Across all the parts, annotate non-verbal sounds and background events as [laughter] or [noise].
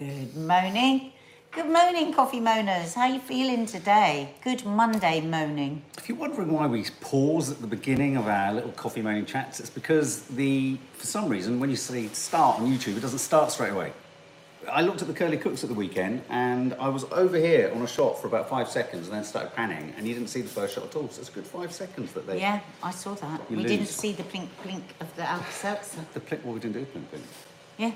Good morning. Good morning, coffee moaners. How you feeling today? Good Monday moaning. If you're wondering why we pause at the beginning of our little coffee morning chats, it's because the for some reason when you say start on YouTube, it doesn't start straight away. I looked at the curly cooks at the weekend, and I was over here on a shot for about five seconds, and then started panning, and you didn't see the first shot at all. So it's a good five seconds that they. Yeah, I saw that. You we didn't see the plink plink of the Alka-Seltzer. The plink, well, we didn't do. Plink, plink. Yeah.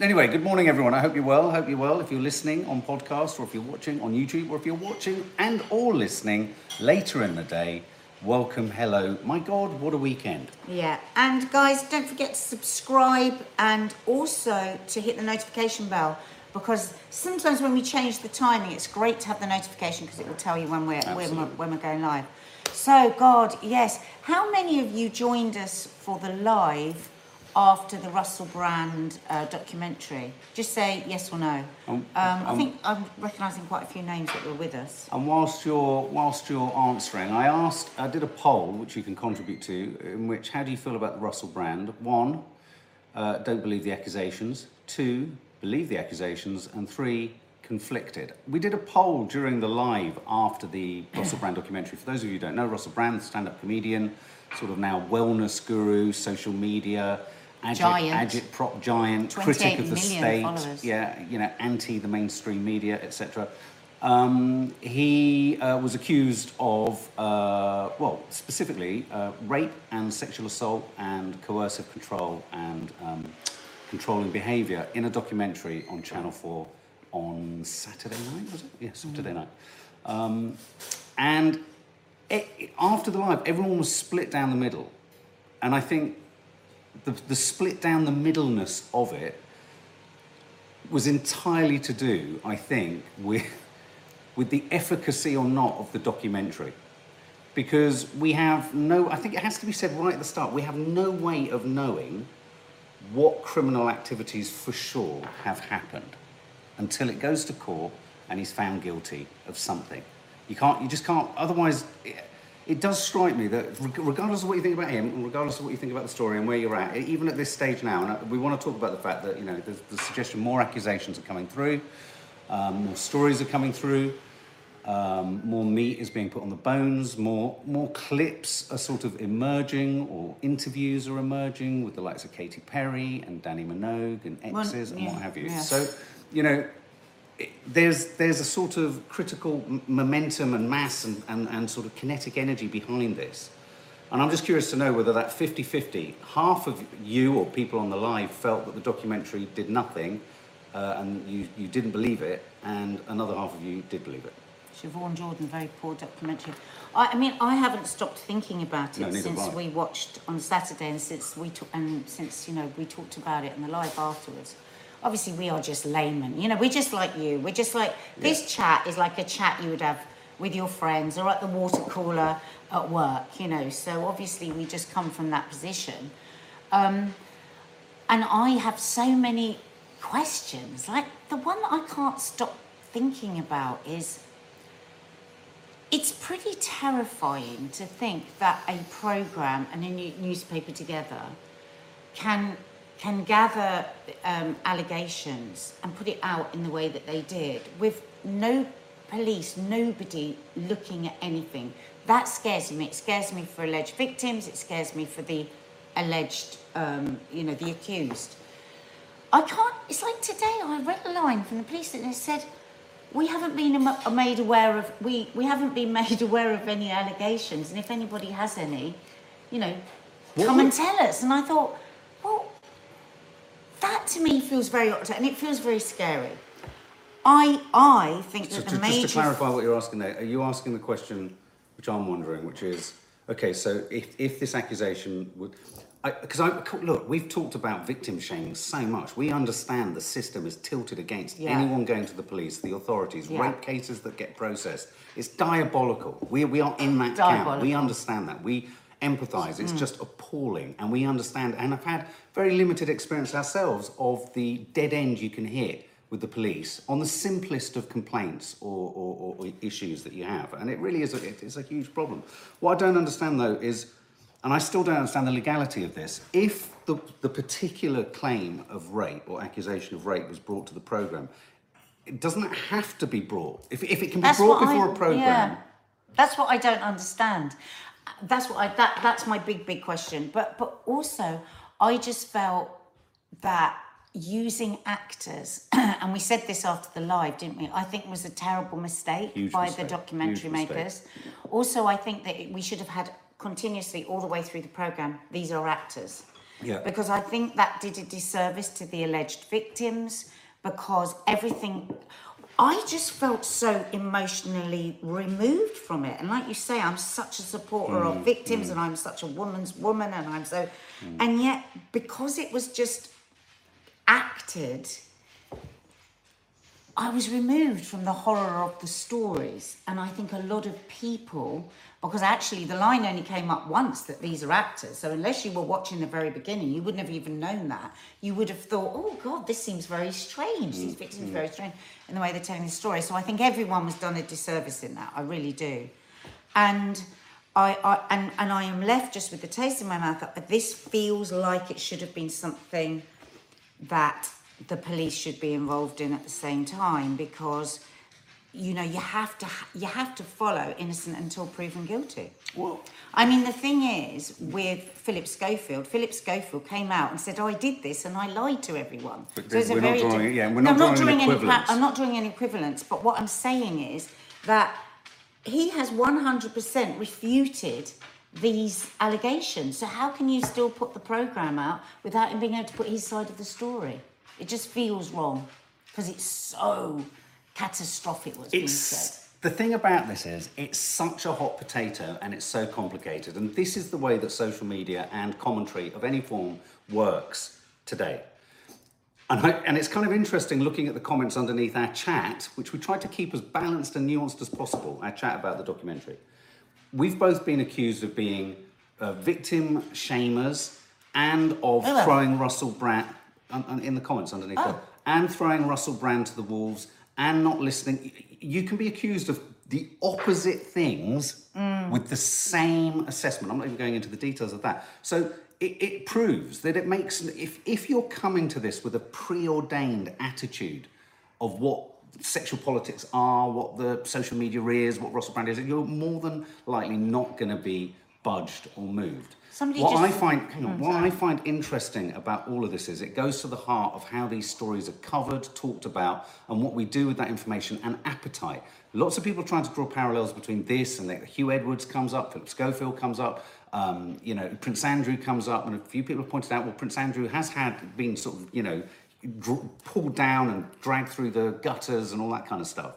Anyway, good morning, everyone. I hope you're well. I hope you're well. If you're listening on podcast, or if you're watching on YouTube, or if you're watching and or listening later in the day, welcome, hello. My God, what a weekend! Yeah. And guys, don't forget to subscribe and also to hit the notification bell because sometimes when we change the timing, it's great to have the notification because it will tell you when we're, when we're when we're going live. So, God, yes. How many of you joined us for the live after the Russell Brand uh, documentary? Just say yes or no. Um, Um, I um, think I'm recognising quite a few names that were with us. And whilst you're whilst you're answering, I asked, I did a poll which you can contribute to, in which how do you feel about the Russell brand? One, uh, don't believe the accusations. Two, believe the accusations, and three, conflicted. We did a poll during the live after the Russell Brand documentary. For those of you who don't know, Russell Brand, stand-up comedian, sort of now wellness guru, social media. Agit, Giant. agitprop giant, critic of the state, followers. yeah, you know, anti the mainstream media, etc. Um, he uh, was accused of, uh, well, specifically uh, rape and sexual assault and coercive control and um, controlling behaviour in a documentary on Channel 4 on Saturday night, was it? Yeah, Saturday night. Um, and it, it- after the live, everyone was split down the middle. And I think the, the split down the middleness of it was entirely to do, I think, with, with the efficacy or not of the documentary. Because we have no, I think it has to be said right at the start, we have no way of knowing what criminal activities for sure have happened until it goes to court and he's found guilty of something. You can't, you just can't, otherwise, it, does strike me that regardless of what you think about him, and regardless of what you think about the story and where you're at, even at this stage now, and we want to talk about the fact that, you know, there's the suggestion more accusations are coming through, um, more stories are coming through, um, more meat is being put on the bones, more, more clips are sort of emerging, or interviews are emerging with the likes of Katy Perry and Dannii Minogue and Well, exes and yeah, what have you. So, you know, it, there's there's a sort of critical m- momentum and mass and, and, and sort of kinetic energy behind this. And I'm just curious to know whether that 50 50, half of you or people on the live felt that the documentary did nothing uh, and you, you didn't believe it, and another half of you did believe it. Siobhan Jordan, very poor documentary. I, I mean, I haven't stopped thinking about it No, since we watched on Saturday, and since we talk, and since you know we talked about it in the live afterwards. Obviously, we are just laymen. You know, we're just like you. We're just like this chat is like a chat you would have with your friends or at the water cooler at work. You know, so obviously we just come from that position. Um, and I have so many questions. Like the one that I can't stop thinking about is it's pretty terrifying to think that a program and a new newspaper together can can gather um, allegations and put it out in the way that they did with no police, nobody looking at anything. That scares me. It scares me for alleged victims. It scares me for the alleged, um, you know, the accused. I can't. It's like today. I read a line from the police that said, "We haven't been made aware of we we haven't been [laughs] made aware of any allegations, and if anybody has any, you know, What come would- and tell us." And I thought, that to me feels very odd, and it feels very scary. I I think So that to, the just to clarify what you're asking there, are you asking the question which I'm wondering, which is, okay, so if, if this accusation would, because I, look, we've talked about victim shaming so much. We understand the system is tilted against Yeah. anyone going to the police, the authorities, Yeah. rape cases that get processed. It's diabolical. We, we are in that camp. We Diabolical. Understand that. We empathise. It's mm. just appalling. And we understand, and I've had very limited experience ourselves of the dead end you can hit with the police on the simplest of complaints or, or, or, issues that you have. And it really is a, it is a huge problem. What I don't understand, though, is, and I still don't understand the legality of this. If the, the particular claim of rape or accusation of rape was brought to the programme, it doesn't it have to be brought? If, if it can be That's brought before I- a programme, Yeah. That's what I don't understand. That's what I that that's my big big question. But but also I just felt that using actors [clears throat] and we said this after the live didn't we i think was a terrible mistake Huge by mistake. the documentary Huge mistake. makers also i think that we should have had continuously all the way through the program these are actors Yeah. because i think that did a disservice to the alleged victims because everything I just felt so emotionally removed from it. And like you say, I'm such a supporter Mm, of victims and I'm such a woman's woman and I'm so and yet because it was just acted I was removed from the horror of the stories. And I think a lot of people, because actually the line only came up once that these are actors. So unless you were watching the very beginning, you wouldn't have even known that. You would have thought, oh God, this seems very strange. These mm, victims are mm. very strange in the way they're telling the story. So I think everyone was done a disservice in that. I really do. And I, I and, and I am left just with the taste in my mouth. that This feels like it should have been something that the police should be involved in at the same time because you know you have to you have to follow innocent until proven guilty. Well, i mean the thing is with philip schofield philip schofield came out and said oh, i did this and i lied to everyone. But it's a we're not very drawing- di- yeah, we're No, not drawing an any i'm not drawing any equivalence but what i'm saying is that he has 100% refuted these allegations. So how can you still put the program out without him being able to put his side of the story? It just feels wrong because it's so catastrophic what's being said it's the thing about this is it's such a hot potato and it's so complicated. And this is the way that social media and commentary of any form works today. And, I, and it's kind of interesting looking at the comments underneath our chat, which we tried to keep as balanced and nuanced as possible, our chat about the documentary. We've both been accused of being uh, victim shamers and of Really? throwing Russell Brand un, un- in the comments underneath Oh. that, and throwing Russell Brand to the wolves and not listening. You can be accused of the opposite things mm. with the same assessment. I'm not even going into the details of that. So it, it proves that it makes if if you're coming to this with a preordained attitude of what sexual politics are, what the social media is, what Russell Brand is, you're more than likely not going to be budged or moved. Somebody what I find, hang on, what I find interesting about all of this is it goes to the heart of how these stories are covered, talked about, and what we do with that information and appetite. Lots of people are trying to draw parallels between this and that. Hugh Edwards comes up, Philip Schofield comes up, um, you know, Prince Andrew comes up, and a few people have pointed out, well, Prince Andrew has had been sort of, you know, dr- pulled down and dragged through the gutters and all that kind of stuff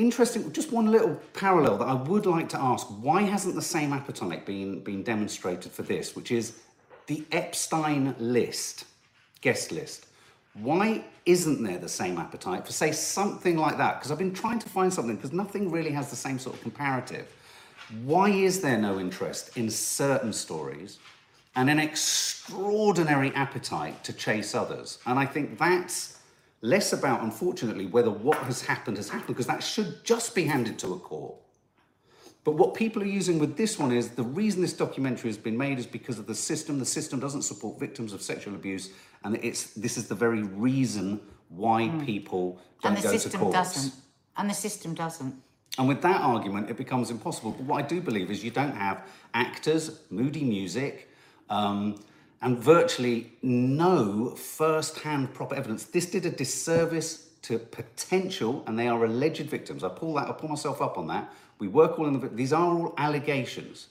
interesting just one little parallel that i would like to ask. Why hasn't the same appetite been been demonstrated for this which is the epstein list guest list? Why isn't there the same appetite for say something like that? Because i've been trying to find something because nothing really has the same sort of comparative. Why is there no interest in certain stories and an extraordinary appetite to chase others? And i think that's less about, unfortunately, whether what has happened has happened, because that should just be handed to a court. But what people are using with this one is the reason this documentary has been made is because of the system. The system doesn't support victims of sexual abuse, and it's this is the very reason why people don't and the go to system doesn't and the system doesn't And with that argument, it becomes impossible. But what I do believe is you don't have actors, moody music, um, and virtually no first hand proper evidence. This did a disservice to potential, and they are alleged victims. I pull that, I pull myself up on that. We work all in the, these are all allegations.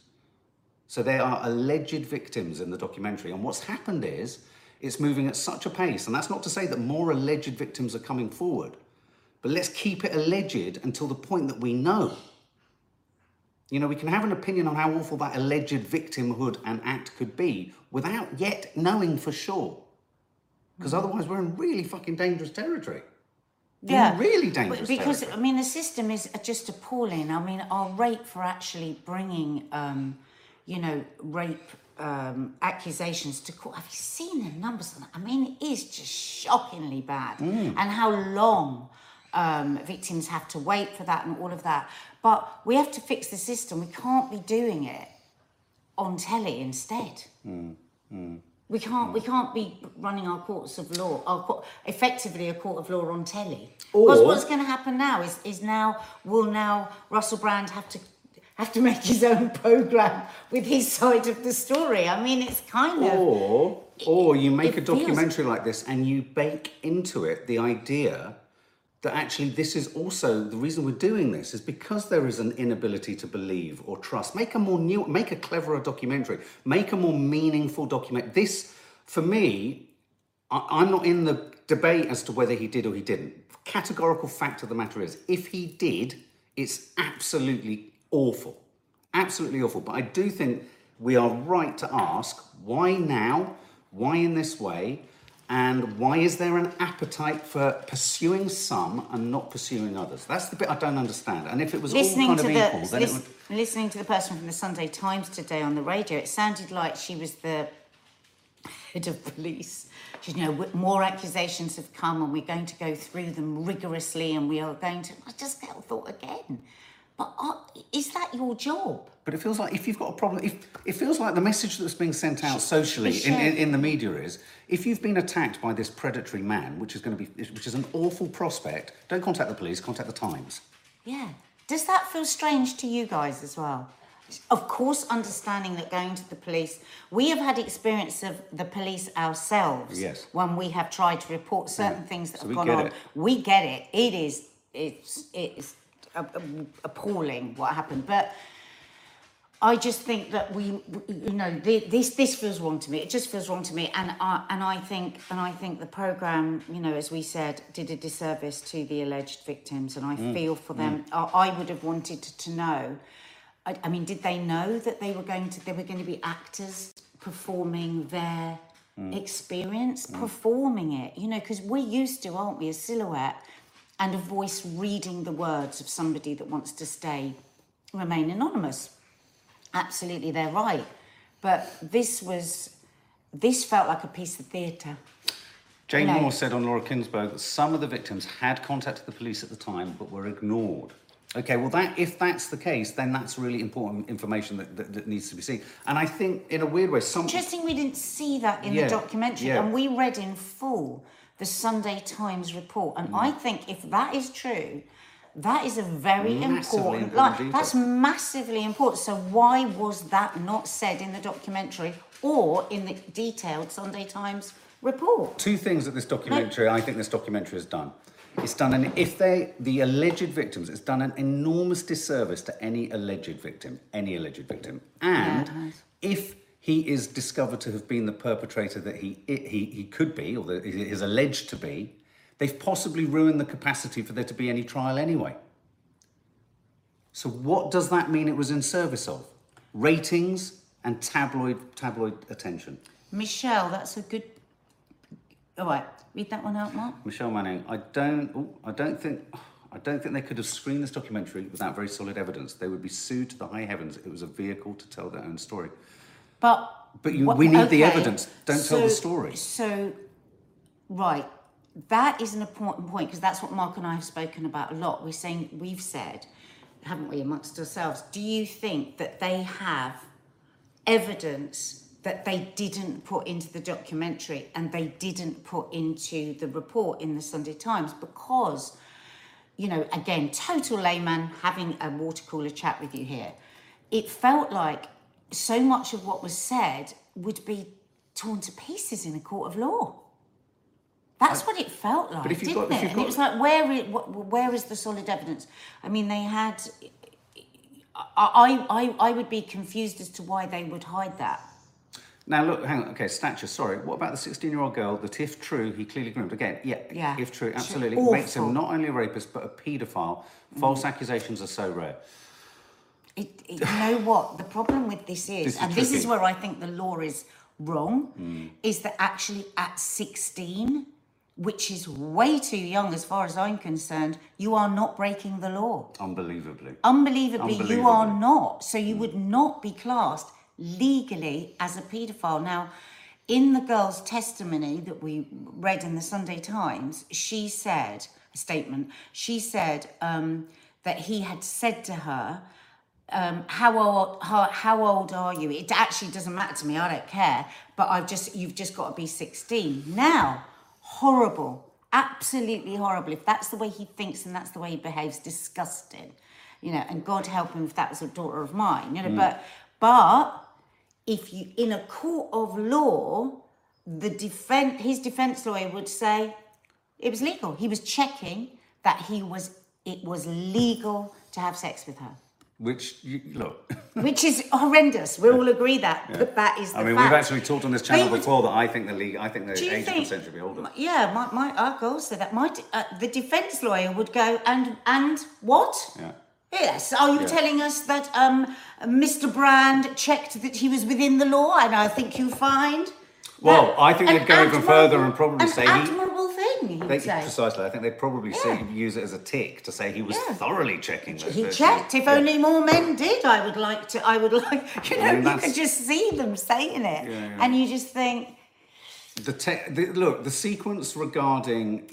So they are alleged victims in the documentary. And what's happened is it's moving at such a pace, and that's not to say that more alleged victims are coming forward, but let's keep it alleged until the point that we know. You know, we can have an opinion on how awful that alleged victimhood and act could be without yet knowing for sure. Because otherwise, we're in really fucking dangerous territory. We're in really dangerous because territory. I mean the system is just appalling. I mean our rate for actually bringing, um, you know, rape um, accusations to court. Have you seen the numbers on that? I mean it is just shockingly bad, Mm. and how long um, victims have to wait for that and all of that. But we have to fix the system. We can't be doing it on telly instead. Hmm, We can't. We can't be running our courts of law, our court, effectively a court of law on telly. because what's going to happen now is is now will now Russell Brand have to have to make his own program with his [laughs] side of the story. I mean, it's kind of Or, or you make a feels- documentary like this and you bake into it the idea that actually this is also the reason we're doing this is because there is an inability to believe or trust. Make a more new, make a cleverer documentary. Make a more meaningful document. This, for me, I, I'm not in the debate as to whether he did or he didn't. Categorical fact of the matter is, if he did, it's absolutely awful. Absolutely awful. But I do think we are right to ask why now? Why in this way? And why is there an appetite for pursuing some and not pursuing others? That's the bit I don't understand. And if it was all kind of the equal, then it would. listening to the person from the Sunday Times today on the radio, it sounded like she was the head of police. She, you know, more accusations have come, and we're going to go through them rigorously, and we are going to. I just thought again, but is that your job? But it feels like if you've got a problem, if it feels like the message that's being sent out socially in, in, in the media is if you've been attacked by this predatory man, which is going to be, which is an awful prospect, don't contact the police, contact the Times. Yeah. Does that feel strange to you guys as well? Of course, understanding that going to the police, we have had experience of the police ourselves. Yes. When we have tried to report certain Yeah. things that So have gone on, it. we get it. It is, it's, it's appalling what happened. But I just think that we, you know, this this feels wrong to me. It just feels wrong to me, and I and I think and I think the program, you know, as we said, did a disservice to the alleged victims, and I mm. feel for them. Mm. I, I would have wanted to, know. I, I mean, did they know that they were going to they were going to be actors performing their mm. experience, performing it? You know, because we're used to, aren't we, a silhouette and a voice reading the words of somebody that wants to stay remain anonymous absolutely they're right but this was this felt like a piece of theatre Jane No. Moore said on Laura Kuenssberg that some of the victims had contacted the police at the time but were ignored. Okay, well, that if that's the case, then that's really important information that, that, that needs to be seen. And I think, in a weird way, some interesting we didn't see that in Yeah, the documentary yeah. and we read in full the sunday times report and i Mm. think if that is true that is a very Massively important like that's massively important so why was that not said in the documentary or in the detailed sunday times report two things that this documentary, I think this documentary has done. It's done an if they the alleged victims, it's done an enormous disservice to any alleged victim, any alleged victim, and it has. if he is discovered to have been the perpetrator that he he he could be or that he is alleged to be, they've possibly ruined the capacity for there to be any trial anyway. So what does that mean? It was in service of ratings and tabloid tabloid attention. michelle that's a good all right read that one out mark Michelle Manning, I don't, ooh, I don't think, I don't think they could have screened this documentary without very solid evidence. They would be sued to the high heavens. It was a vehicle to tell their own story. But But you- we need the evidence. Don't tell the story. So, right, that is an important point because that's what Mark and I have spoken about a lot. We're saying we've said, haven't we, amongst ourselves? Do you think that they have evidence that they didn't put into the documentary and they didn't put into the report in the Sunday Times because? you know, again, total layman having a water cooler chat with you here. It felt like so much of what was said would be torn to pieces in a court of law. That's what it felt like, if you've didn't got- it? And it was like, where is, where is the solid evidence? I mean, they had. I, I, I would be confused as to why they would hide that. Now look, hang on. Okay, stature. Sorry. What about the 16-year-old girl that, if true, he clearly groomed? Again, yeah. Yeah. If true, absolutely makes him not only a rapist but a paedophile. Mm. False accusations are so rare. It, it, you know what? The problem with this is, This is and this is tricky. where I think the law is wrong, is that actually at 16, which is way too young as far as I'm concerned, you are not breaking the law. Unbelievably. Unbelievably, you are Unbelievably. not. So you would not be classed legally as a paedophile. Now, in the girl's testimony that we read in the Sunday Times, she said, a statement, she said um, that he had said to her, um, how old how, how old are you? It actually doesn't matter to me. I don't care. But I've just you've just got to be 16 now. Horrible, absolutely horrible. If that's the way he thinks and that's the way he behaves, disgusting. You know, and God help him if that was a daughter of mine. You know, but but if you in a court of law, the defense his defense lawyer would say it was legal. He was checking that he was it was legal to have sex with her. Which you, look. [laughs] Which is horrendous. We all agree that, but that is the I mean, fact. we've actually talked on this channel before that I think the league. I think the of think? consent should be older. Yeah, my, my girl said that. My uh, the defence lawyer would go and and what? Yeah. Yes. Are you Yeah. telling us that um, Mr. Brand checked that he was within the law? And I think you find. Well, I think they'd go even further and probably say he- thing. He They, say. precisely. I think they'd probably Yeah. use it as a tick to say he was Yeah. thoroughly checking. that- He checked. If yeah. only more men did, I would like to. I would [laughs] like. You know, mean, you could just see them saying it, and you just think, The, te- the look, the sequence regarding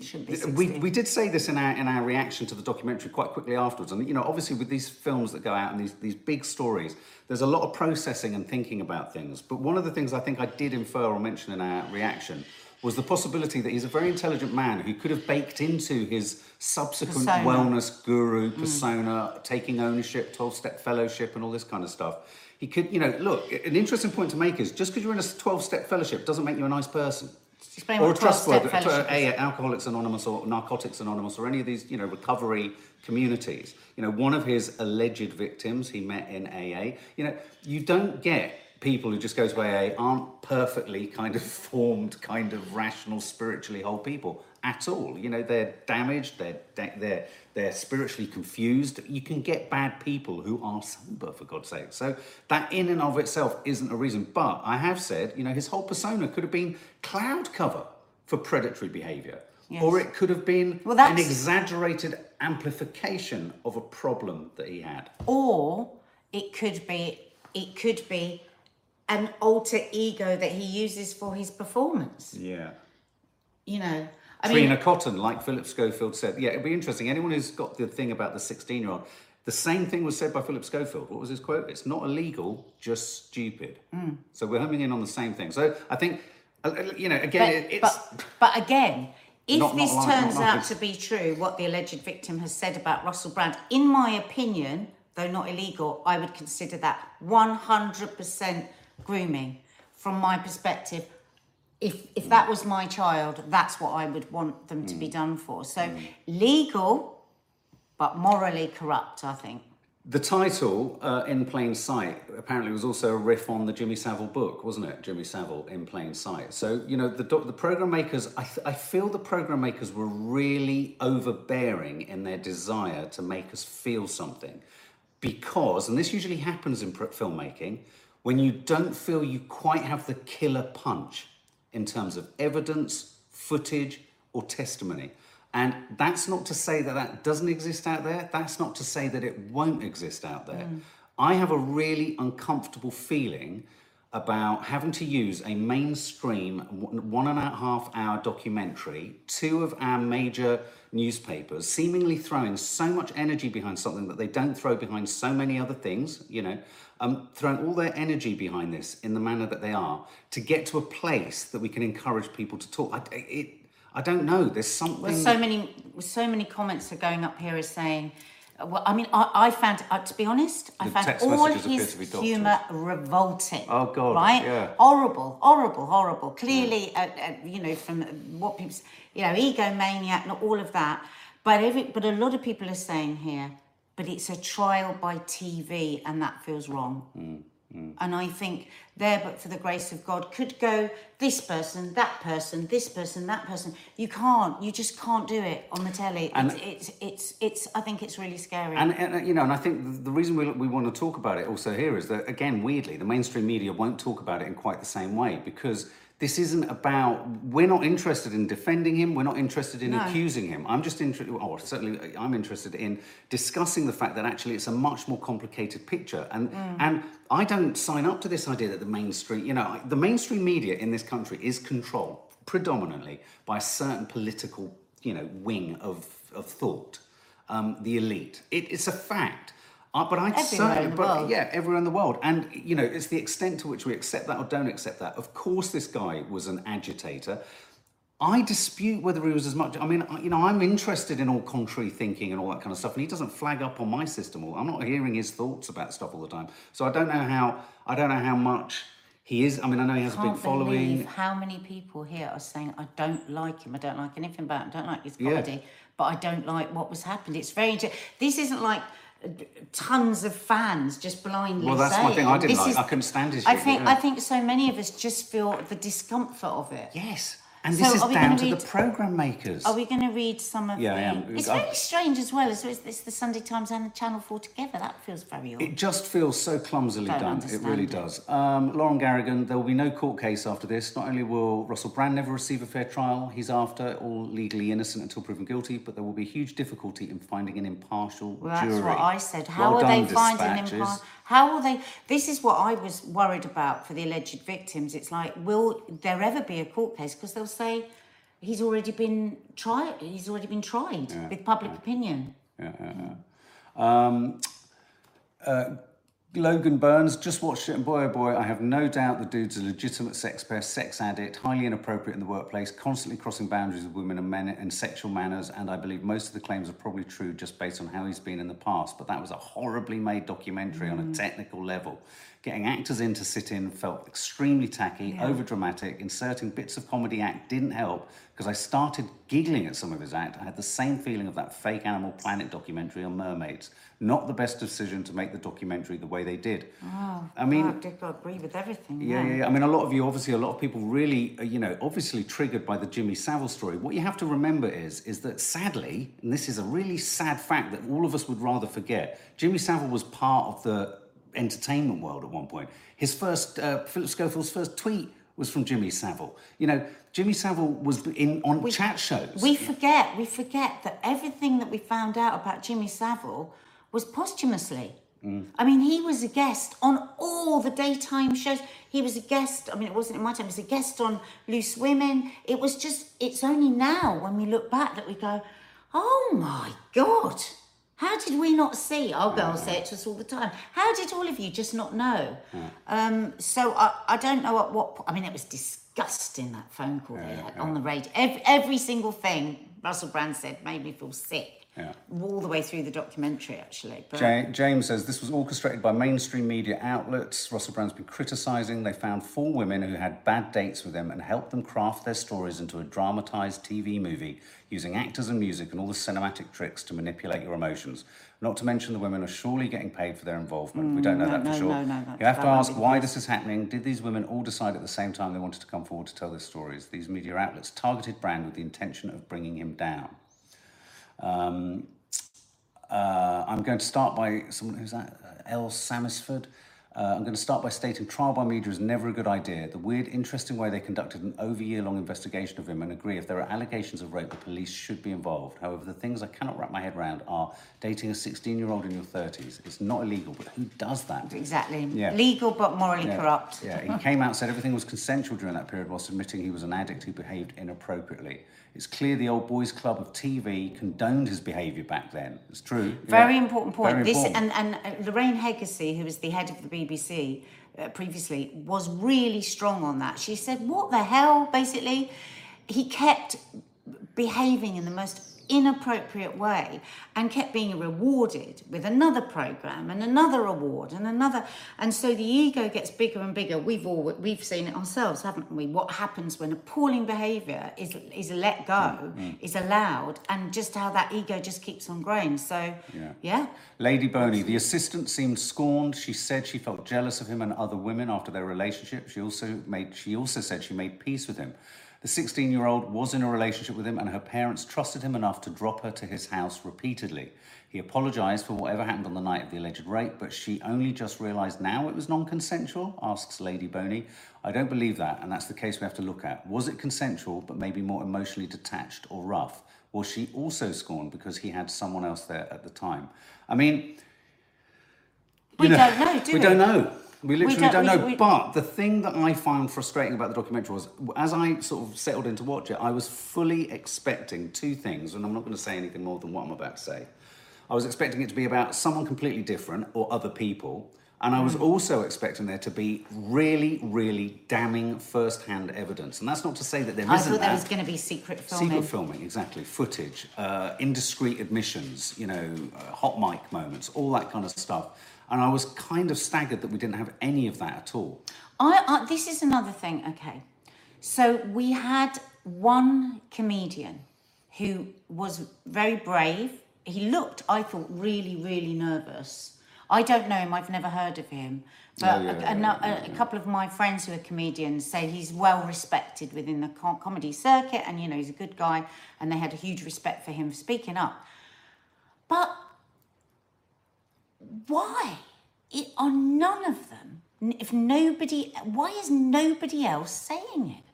we, we did say this in our in our reaction to the documentary quite quickly afterwards, and you know, obviously with these films that go out and these these big stories, there's a lot of processing and thinking about things. But one of the things I think I did infer or mention in our reaction was the possibility that he's a very intelligent man who could have baked into his subsequent Persona. wellness guru mm. persona, taking ownership, 12 step fellowship, and all this kind of stuff. He could, you know, look, an interesting point to make is just because you're in a 12 step fellowship doesn't make you a nice person. Explain or what a 12-step trustworthy, a, Alcoholics Anonymous or Narcotics Anonymous or any of these, you know, recovery communities. You know, one of his alleged victims he met in AA. You know, you don't get people who just go to AA aren't perfectly kind of [laughs] formed, kind of rational, spiritually whole people at all. You know, they're damaged, they're they're they're spiritually confused. You can get bad people who are sober, for God's sake. So that in and of itself isn't a reason. But I have said, you know, his whole persona could have been cloud cover for predatory behaviour. Yes. Or it could have been Well, an exaggerated amplification of a problem that he had. or it could be, it could be an alter ego that he uses for his performance. Yeah. You know, I Trina mean, Cotton, like Philip Schofield said. Yeah, it'd be interesting. Anyone who's got the thing about the 16 year old, the same thing was said by Philip Schofield. What was his quote? It's not illegal, just stupid. Mm. So we're homing in on the same thing. So I think, uh, uh, you know, again, it, it's. but, but again, if Not- not this like- not turns like out to be true, what the alleged victim has said about Russell Brand, in my opinion, though not illegal, I would consider that 100% grooming. From my perspective, if if that was my child, that's what I would want them to Mm. be done for. So legal, but morally corrupt. I think. The title, uh, In Plain Sight, apparently was also a riff on the Jimmy Savile book, wasn't it? Jimmy Savile, In Plain Sight. So, you know, the, the program makers, I, th- I feel the program makers were really overbearing in their desire to make us feel something. Because, and this usually happens in pr- filmmaking, when you don't feel you quite have the killer punch in terms of evidence, footage, or testimony. And that's not to say that that doesn't exist out there. That's not to say that it won't exist out there. Mm. I have a really uncomfortable feeling about having to use a mainstream one one and a half hour documentary, two of our major newspapers seemingly throwing so much energy behind something that they don't throw behind so many other things, you know, um, throwing all their energy behind this in the manner that they are to get to a place that we can encourage people to talk. I, it, I don't know. There's something. Well, so many, so many comments are going up here as saying. uh, Well, I mean, I, I found, uh, to be honest, I The found all his to be doctored. humour revolting. Oh, God, Right? yeah. Horrible, horrible, horrible. Clearly, uh, uh, you know, from what people, you know, egomaniac, not all of that. But every, but a lot of people are saying here, but it's a trial by TV, and that feels wrong. Mm, And I think there, but for the grace of God, could go this person, that person, this person, that person. You can't. You just can't do it on the telly. And- it's, it's, it's, it's. I think it's really scary. And, and uh, you know, and I think the- the reason we, we want to talk about it also here is that again, weirdly, the mainstream media won't talk about it in quite the same way because this isn't about. We're not interested in defending him. We're not interested in No. accusing him. I'm just interested, or certainly, I'm interested in discussing the fact that actually it's a much more complicated picture. And and I don't sign up to this idea that the mainstream, you know, the mainstream media in this country is controlled predominantly by a certain political, you know, wing of of thought um, the elite. It, it's a fact. Uh, but I certainly, but yeah, everywhere in the world, and you know, it's the extent to which we accept that or don't accept that. Of course, this guy was an agitator. I dispute whether he was as much. I mean, you know, I'm interested in all contrary thinking and all that kind of stuff, and he doesn't flag up on my system. All I'm not hearing his thoughts about stuff all the time, so I don't know how. I don't know how much he is. I mean, I know he has a big following. how many people here are saying I don't like him. I don't like anything about him. I don't like his Yeah. comedy, but I don't like what was happened. It's very. This isn't like tons of fans just blindly. Well, that's my thing. I didn't This like- is- I couldn't stand his I think. yeah. I think so many of us just feel the discomfort of it. Yes, and So this is down gonna read- the program makers. Are we going to read some of Yeah, I the? am. It's I- very strange as well. It's, it's the Sunday Times and the Channel Four together. That feels very odd. It just feels so clumsily done. It really it. does. Um, Lauren Garrigan, there will be no court case after this. Not only will Russell Brand never receive a fair trial, he's after all legally innocent until proven guilty, but there will be huge difficulty in finding an impartial Well, that's jury. what I said. How Well are they done, finding dispatches. How will they? This is what I was worried about for the alleged victims. It's like, will there ever be a court case? Because they'll say he's already been tried. He's already been tried with public opinion. Yeah, yeah, yeah. Um, uh, Logan Burns just watched it, and boy oh boy, I have no doubt the dude's a legitimate sex pest, sex addict, highly inappropriate in the workplace, constantly crossing boundaries with women and men and sexual manners. And I believe most of the claims are probably true just based on how he's been in the past. But that was a horribly made documentary on a mm. technical level. Getting actors in to sit in felt extremely tacky, over dramatic. Inserting bits of comedy act didn't help because I started giggling at some of his act. I had the same feeling of that fake Animal Planet documentary on mermaids. Not the best decision to make the documentary the way they did. I mean, Oh, I agree with everything. yeah, yeah, yeah. I mean, a lot of you, obviously, a lot of people really, uh, you know, obviously triggered by the Jimmy Savile story. What you have to remember is, is that sadly, and this is a really sad fact that all of us would rather forget, Jimmy Savile was part of the entertainment world at one point. His first, uh, Philip Schofield's first tweet was from Jimmy Savile. You know, Jimmy Savile was in on chat shows. We forget, we forget that everything that we found out about Jimmy Savile was posthumously. I mean, he was a guest on all the daytime shows. He was a guest, I mean, it wasn't in my time, he was a guest on Loose Women. It was just, it's only now when we look back that we go, oh my God, how did we not see? Our girls say it to us all the time. How did all of you just not know? Um, so I, I don't know at what point, I mean, it was disgusting that phone call they had on the radio. Every, every single thing Russell Brand said made me feel sick. Yeah. All the way through the documentary, actually. But Ja- James says this was orchestrated by mainstream media outlets. Russell Brand's been criticising. They found four women who had bad dates with him and helped them craft their stories into a dramatised TV movie using actors and music and all the cinematic tricks to manipulate your emotions. Not to mention the women are surely getting paid for their involvement. we don't know mm, no, that for no, sure. no, no, you have to ask why this is happening. Did these women all decide at the same time they wanted to come forward to tell their stories? These media outlets targeted Brand with the intention of bringing him down. Um, uh, I'm going to start by someone who's that? Uh, L. Samisford. Uh, I'm going to start by stating trial by media is never a good idea. The weird, interesting way they conducted an over year long investigation of him and agree if there are allegations of rape, the police should be involved. However, the things I cannot wrap my head around are dating a 16 year old in your 30s. It's not illegal, but who does that? exactly. Yeah. Legal but morally Yeah, corrupt. Yeah, he came out said everything was consensual during that period whilst admitting he was an addict who behaved inappropriately. It's clear the old boys club of TV condoned his behaviour back then. It's true. Very Yeah. important point. Very this important. and and uh, Lorraine Heggessey, who was the head of the BBC uh, previously, was really strong on that. She said, "What the hell?" Basically, he kept behaving in the most inappropriate way and kept being rewarded with another program and another award and another and so the ego gets bigger and bigger we've all we've seen it ourselves haven't we what happens when appalling behavior is is let go mm, mm. is allowed and just how that ego just keeps on growing so Yeah. yeah Lady Boney, the assistant seemed scorned. She said she felt jealous of him and other women after their relationship. She also made she also said she made peace with him. The 16-year-old was in a relationship with him and her parents trusted him enough to drop her to his house repeatedly. He apologized for whatever happened on the night of the alleged rape, but she only just realized now it was non-consensual, asks Lady Boney. I don't believe that, and that's the case we have to look at. Was it consensual but maybe more emotionally detached or rough? Was she also scorned because he had someone else there at the time? I mean, we know, don't know do we, we don't know. We literally don't- don't, we- know. we- But the thing that I found frustrating about the documentary was, as I sort of settled in to watch it, I was fully expecting two things, and I'm not going to say anything more than what I'm about to say. I was expecting it to be about someone completely different or other people. And I was Mm. also expecting there to be really, really damning first-hand evidence. And that's not to say that there I isn't I thought there that. was going to be secret filming. Secret filming, exactly. Footage, uh, indiscreet admissions, you know, uh, hot mic moments, all that kind of stuff. And I was kind of staggered that we didn't have any of that at all. I, I this is another thing. Okay, so we had one comedian who was very brave. He looked, I thought, really, really nervous. I don't know him. I've never heard of him. But Oh, yeah, a, yeah, a no- yeah, a- a couple of my friends who are comedians say he's well respected within the co- comedy circuit, and you know he's a good guy, and they had a huge respect for him for speaking up. But why it, are none of them? If nobody, why is nobody else saying it?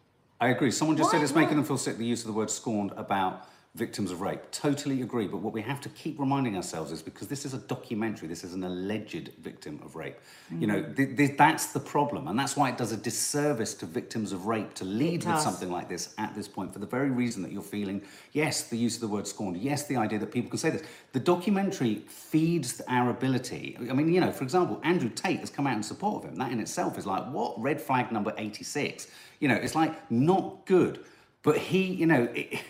I agree. Someone just Why said it's making them feel sick, the use of the word scorned about victims of rape. Totally agree. But what we have to keep reminding ourselves is because this is a documentary, this is an alleged victim of rape. You know, Mm-hmm. th- th- that's the problem. And that's why it does a disservice to victims of rape to lead with something like this at this point for the very reason that you're feeling, yes, the use of the word scorned, yes, the idea that people can say this. The documentary feeds our ability. I mean, you know, for example, Andrew Tate has come out in support of him. That in itself is like, what? Red flag number 86. You know, it's like not good. But he, you know, it,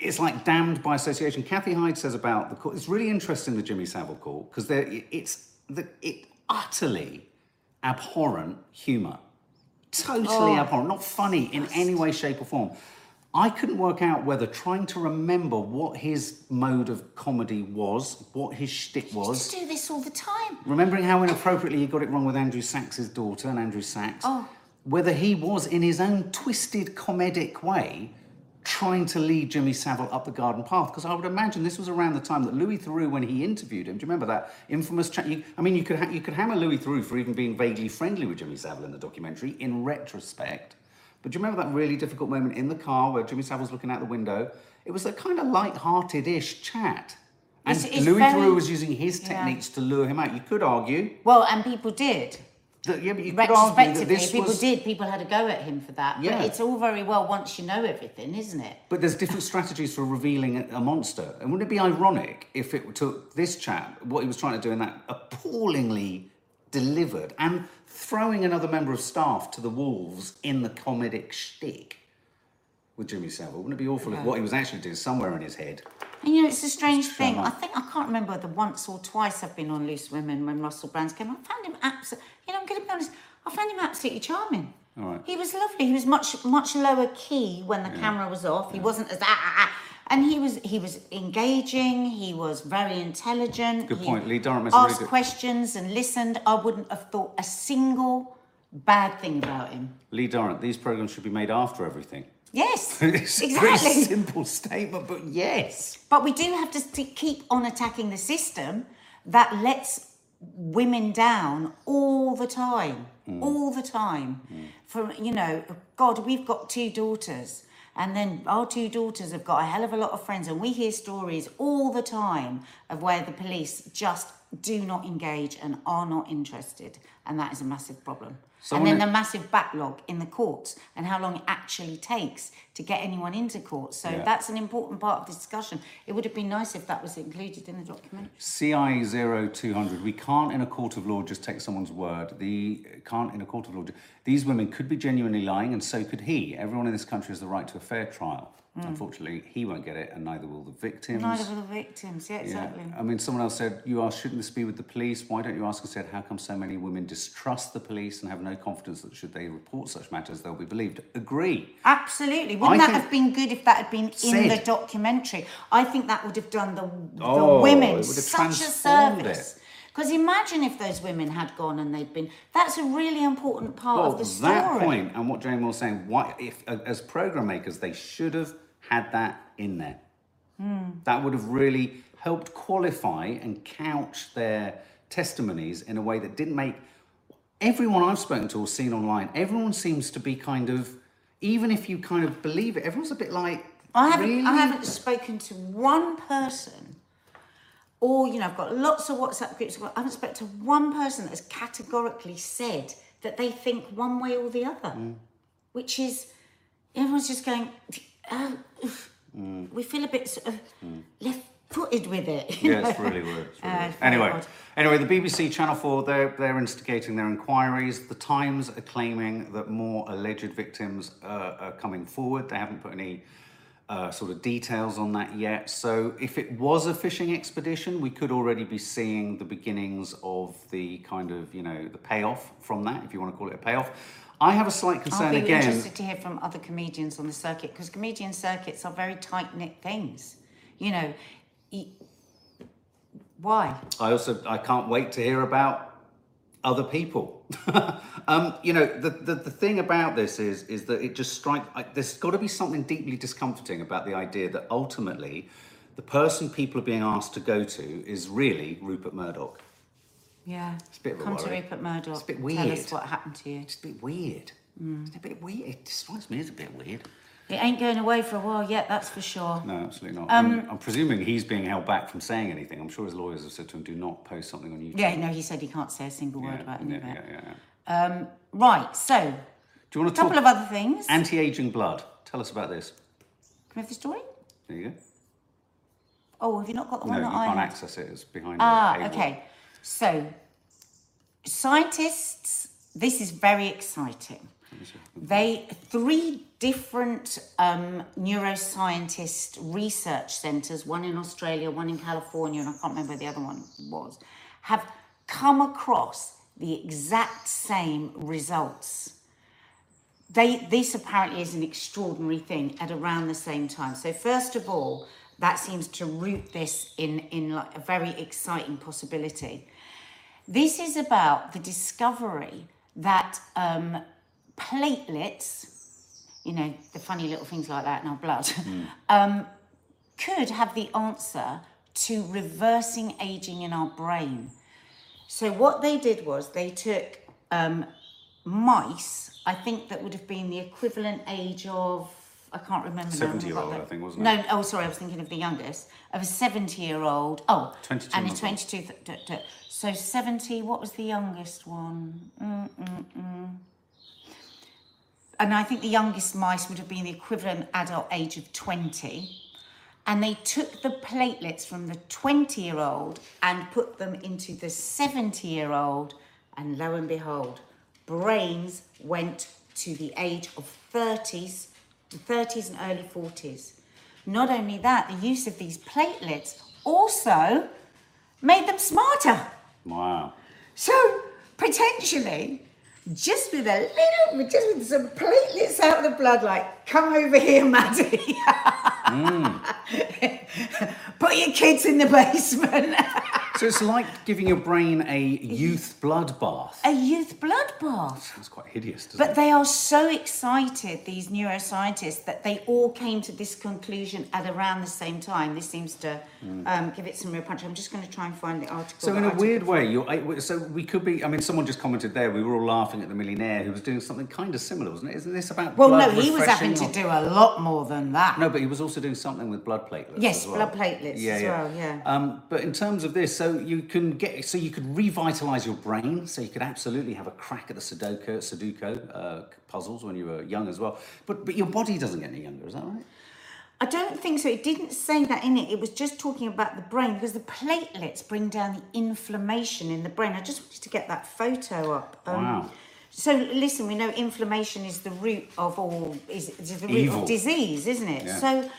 it's like damned by association. Kathy Hyde says about the call. It's really interesting the Jimmy Savile call because it's the it utterly abhorrent humour, totally oh. abhorrent, not funny in any way, shape, or form. I couldn't work out whether trying to remember what his mode of comedy was, what his shtick was, Just do this all the time. remembering how inappropriately he got it wrong with Andrew Sachs's daughter and Andrew Sachs, Oh. whether he was in his own twisted comedic way trying to lead Jimmy Savile up the garden path. Because I would imagine this was around the time that Louis Theroux, when he interviewed him, do you remember that infamous chat? You, I mean, you could ha- you could hammer Louis Theroux for even being vaguely friendly with Jimmy Savile in the documentary. In retrospect, but do you remember that really difficult moment in the car where Jimmy Savile's looking out the window? It was a kind of light-hearted-ish chat. And It's- it's Louis very- Theroux was using his Yeah. techniques to lure him out. You could argue Well, and people did. That, yeah, but you could argue that this people was. did. People had a go at him for that. Yeah. But it's all very well once you know everything, isn't it? But there's different strategies for revealing a a monster. And wouldn't it be ironic if it took this chap, what he was trying to do in that appallingly delivered, and throwing another member of staff to the wolves in the comedic shtick with Jimmy Savile? Wouldn't it be awful if what he was actually doing somewhere in his head? And you know, it's a strange thing. I think I can't remember the once or twice I've been on Loose Women when Russell Brands came. I found him absolutely. You know, I'm going to be honest. I found him absolutely charming. All right. He was lovely. He was much much lower key when the camera was off. He wasn't as ah, ah, ah. and he was he was engaging. He was very intelligent. Good he point. Lee Durham is a really asked good- questions and listened. I wouldn't have thought a single bad thing about him. Lee Durrant, these programs should be made after everything. Yes, [laughs] it's a exactly. simple statement, but yes. But we do have to keep on attacking the system that lets women down all the time, mm. all the time. Mm. From you know, God, we've got two daughters, and then our two daughters have got a hell of a lot of friends, and we hear stories all the time of where the police just do not engage and are not interested, and that is a massive problem. And then the massive backlog in the courts and how long it actually takes to get anyone into court. So Yeah. that's an important part of the discussion. It would have been nice if that was included in the document. CI 0200, we can't in a court of law just take someone's word. The can't in a court of law. These women could be genuinely lying, and so could he. Everyone in this country has the right to a fair trial. Mm. Unfortunately, he won't get it, and neither will the victims. Neither were the victims. Yeah, Yeah. exactly. I mean, someone else said, You asked, shouldn't this be with the police? Why don't you ask instead, how come so many women distrust the police and have no confidence that should they report such matters, they'll be believed? Agree. Absolutely. Wouldn't I that have been good if that had been in the documentary? I think that would have done the, the Oh, women such a service. it. Because imagine if those women had gone and they'd been. That's a really important part Well, of the story. that point and what Jane was saying, why, if as program makers, they should have had that in there. That would have really helped qualify and couch their testimonies in a way that didn't make everyone I've spoken to or seen online. Everyone seems to be kind of, even if you kind of believe it, everyone's a bit like. I haven't, really? I haven't spoken to one person, or you know, I've got lots of WhatsApp groups. I haven't spoken to one person that has categorically said that they think one way or the other, Mm. which is everyone's just going. Oh. Mm. We feel a bit sort of left footed with it. Yeah, it's really weird. It's really [laughs] Uh, weird. Anyway, odd. anyway, the BBC Channel 4, they're, they're instigating their inquiries. The Times are claiming that more alleged victims uh, are coming forward. They haven't put any uh, sort of details on that yet. So if it was a fishing expedition, we could already be seeing the beginnings of the kind of, you know, the payoff from that, if you want to call it a payoff. I have a slight concern again. I'll be again. interested to hear from other comedians on the circuit because comedian circuits are very tight knit things. You know, y- why? I also I can't wait to hear about other people. [laughs] um, you know, the, the the thing about this is is that it just strikes. There's got to be something deeply discomforting about the idea that ultimately, the person people are being asked to go to is really Rupert Murdoch. Yeah. It's a bit Come to. Rupert Murdoch. It's a bit Tell weird. us what happened to you. It's a bit weird. It's a bit weird. It strikes me as a bit weird. It ain't going away for a while yet, that's for sure. No, absolutely not. Um, I'm, I'm presuming he's being held back from saying anything. I'm sure his lawyers have said to him, "Do not post something on YouTube." Yeah, no, he said he can't say a single word yeah, about any yeah, of it. yeah, yeah, yeah. Right, so Do you want to a couple of other things. Anti-aging blood? Tell us about this. Can we have the story? There you go. Oh, have you not got the No, one you that I can't had? access it. It's behind. Ah, okay. So, scientists, this is very exciting. They three different um, neuroscientist research centres, one in Australia, one in California, and I can't remember the other one was, have come across the exact same results. They this apparently is an extraordinary thing at around the same time. So first of all, that seems to root this in in like a very exciting possibility. This is about the discovery that um, platelets, you know, the funny little things like that in our blood, [laughs] um, could have the answer to reversing aging in our brain. So what they did was they took um, mice, I think that would have been the equivalent age of, I can't remember now. 70-year-old, I've got I think, wasn't it? no, oh, sorry, I was thinking of the youngest, of a 70 year old. Oh, 22 and a months old. 22. Th- so 70, what was the youngest one? Mm-mm-mm. And I think the youngest mice would have been the equivalent adult age of 20. And they took the platelets from the 20 year old and put them into the 70 year old. And lo and behold, brains went to the age of 30s, the 30s and early 40s. Not only that, the use of these platelets also made them smarter. Wow. So potentially, just with a little, just with some platelets out of the blood, like, come over here, Maddie. Hmm. [laughs] Put your kids in the basement. [laughs] So it's like giving your brain a youth blood bath. a youth blood bath. That's quite hideous, doesn't But it? they are so excited, these neuroscientists, that they all came to this conclusion at around the same time. This seems to um, give it some real punch. I'm just going to try and find the article. So in a weird way, you're, so we could be. I mean, someone just commented there. We were all laughing at the millionaire who was doing something kind of similar, wasn't it? Isn't this about? Well, no, he was having to do a lot more than that. No, but he was also doing something with blood platelets. Yes, as well. blood platelets as well, yeah. Um, but in terms of this, so you can get, so you could revitalize your brain. So you could absolutely have a crack at the Sudoku, Sudoku uh, puzzles when you were young as well. But but your body doesn't get any younger. Is that right? I don't think so. It didn't say that in it. It was just talking about the brain because the platelets bring down the inflammation in the brain. I just wanted to get that photo up. Um, Wow. So listen, we know inflammation is the root of all is, is the root Evil. of disease, isn't it? Yeah. So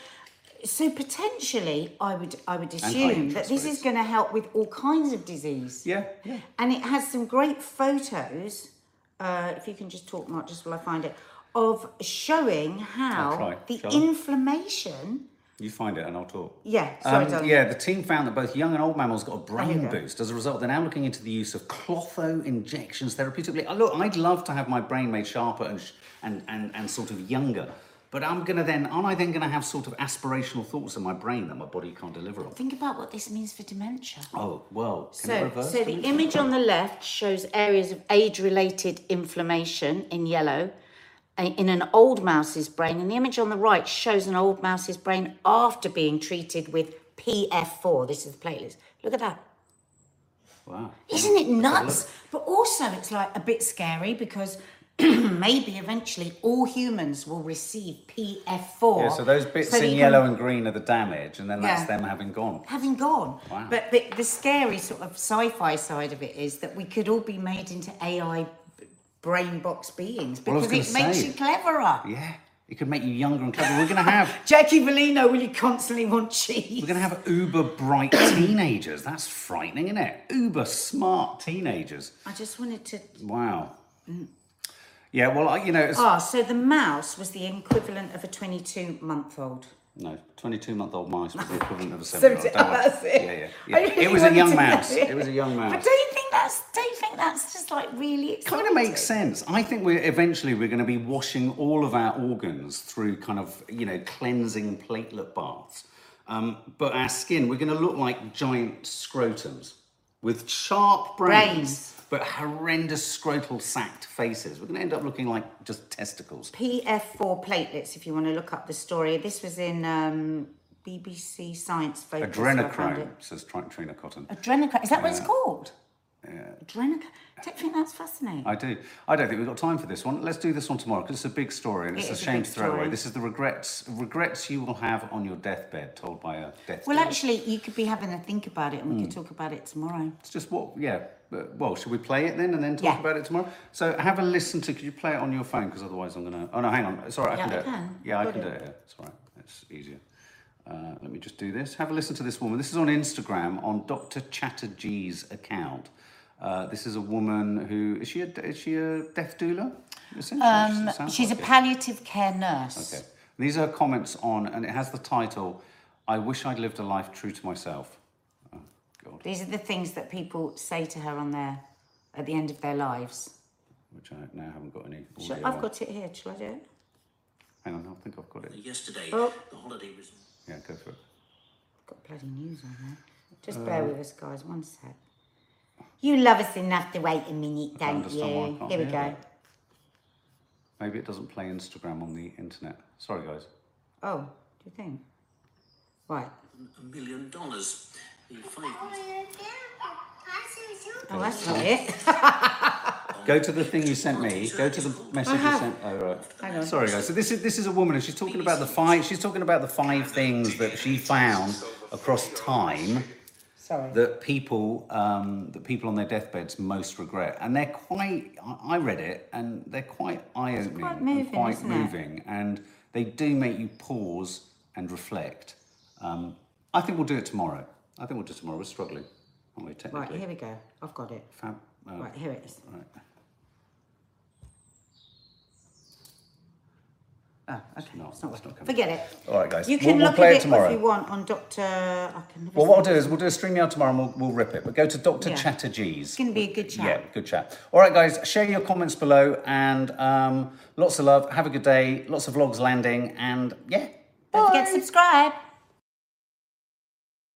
so potentially I would I would assume that this is going to help with all kinds of disease. Yeah. Yeah. And it has some great photos. Uh, if you can just talk, Mark, just while I find it, of showing how the Shall I? inflammation. You find it, and I'll talk. Yeah, sorry, Um, yeah, the team found that both young and old mammals got a brain boost. As a result, they're now looking into the use of klotho injections therapeutically. Uh, Look, I'd love to have my brain made sharper and, sh- and, and, and sort of younger. But I'm going to then, aren't I then going to have sort of aspirational thoughts in my brain that my body can't deliver on? Think about what this means for dementia. Oh, well, can So, reverse? so the image on the left shows areas of age-related inflammation in yellow in an old mouse's brain, and the image on the right shows an old mouse's brain after being treated with PF4. This is the platelets. Look at that. Wow. Isn't it nuts? But also, it's like a bit scary because [clears throat] maybe eventually all humans will receive PF4. Yeah, so those bits so in yellow can- and green are the damage, and then that's Yeah. them having gone. having gone. Wow. But the, the scary sort of sci-fi side of it is that we could all be made into AI brain box beings Well, because it gonna makes you cleverer. Yeah, it could make you younger and clever. We're going to have [laughs] Jackie Valino, will you constantly want cheese? we're going to have uber bright [clears throat] teenagers. That's frightening, isn't it? Uber smart teenagers. I just wanted to. Wow. Mm. Yeah, well, I- you know, it's, Ah, so the mouse was the equivalent of a 22-month-old. no, twenty-two-month-old mouse was the equivalent of a [laughs] So seven-year-old. Don't that's it. Yeah, yeah, I yeah. really It was a wanted young to mouse. it. It was a young mouse. But don't you think that's? Don't you think that's just like really exciting? kind of makes sense. I think we're eventually we're going to be washing all of our organs through kind of you know cleansing platelet baths, um, but our skin we're going to look like giant scrotums with sharp brains, Brains. But horrendous scrotal sacked faces. We're going to end up looking like just testicles. PF4 platelets, if you want to look up the story. This was in um, BBC Science Focus. Adrenochrome says Trina Cotton. Adrenochrome. Is that what it's called? Yeah. Adrenochrome. Don't you think that's fascinating? I do. I don't think we've got time for this one. Let's do this one tomorrow because it's a big story and It it's a shame to throw away. This is the regrets regrets you will have on your deathbed, told by a death. well, actually, you could be having a think about it and we could Hmm. talk about it tomorrow. It's just what, yeah. Well, should we play it then and then talk Yeah. about it tomorrow? So have a listen to. Could you play it on your phone? Because otherwise, I'm gonna. Oh no, hang on. All right. I Yeah, can do I it. can. Yeah, I Got can do it. it. Yeah, it's all right. It's easier. Uh, let me just do this. Have a listen to this woman. This is on Instagram on Dr. Chatterjee's account. Uh, this is a woman who is she a is she a death doula? Um, She sounds she's a like it. palliative care nurse. Okay. These are comments on, and it has the title, "I wish I'd lived a life true to myself." Oh God. These are the things that people say to her on their at the end of their lives. which I now haven't got any. Shall, I've on. got it here. Shall I do it? Hang on, I think I've got it. Yesterday, Oh. the holiday was. Yeah, go for it. I've got bloody news on there. Just Uh, bear with us, guys. One sec. You love us enough to wait a minute, don't understand why I you? can't Here we go. that. Maybe it doesn't play Instagram on the internet. Sorry, guys. Oh, do you think? Right. A million dollars. The five Oh, that's not it. Go to the thing you sent me. Go to the message you sent. Oh, right. Hang on. Sorry, guys. So this is this is a woman, and she's talking about the five. She's talking about the five things that she found across time Sorry. that people um, that people on their deathbeds most regret, and they're quite. I read it, and they're quite eye opening quite and moving, quite moving, and they do make you pause and reflect. Um, I think we'll do it tomorrow. I think we'll do it tomorrow. We're struggling, aren't we? Technically. Right, here we go. I've got it. Fab. oh, Right, here it is. right. Oh, okay. not- it's not it's not working. coming. Forget it. All right, guys. You We'll- can we'll look at it tomorrow. if you want on. I can Well, what I'll do is we'll do a stream out tomorrow and we'll, we'll rip it. But go to Dr. Yeah. Chatterjee's. It's to be a good chat. Yeah, good chat. All right, guys, share your comments below and um, lots of love. Have a good day. Lots of vlogs landing. And yeah, Don't forget to subscribe.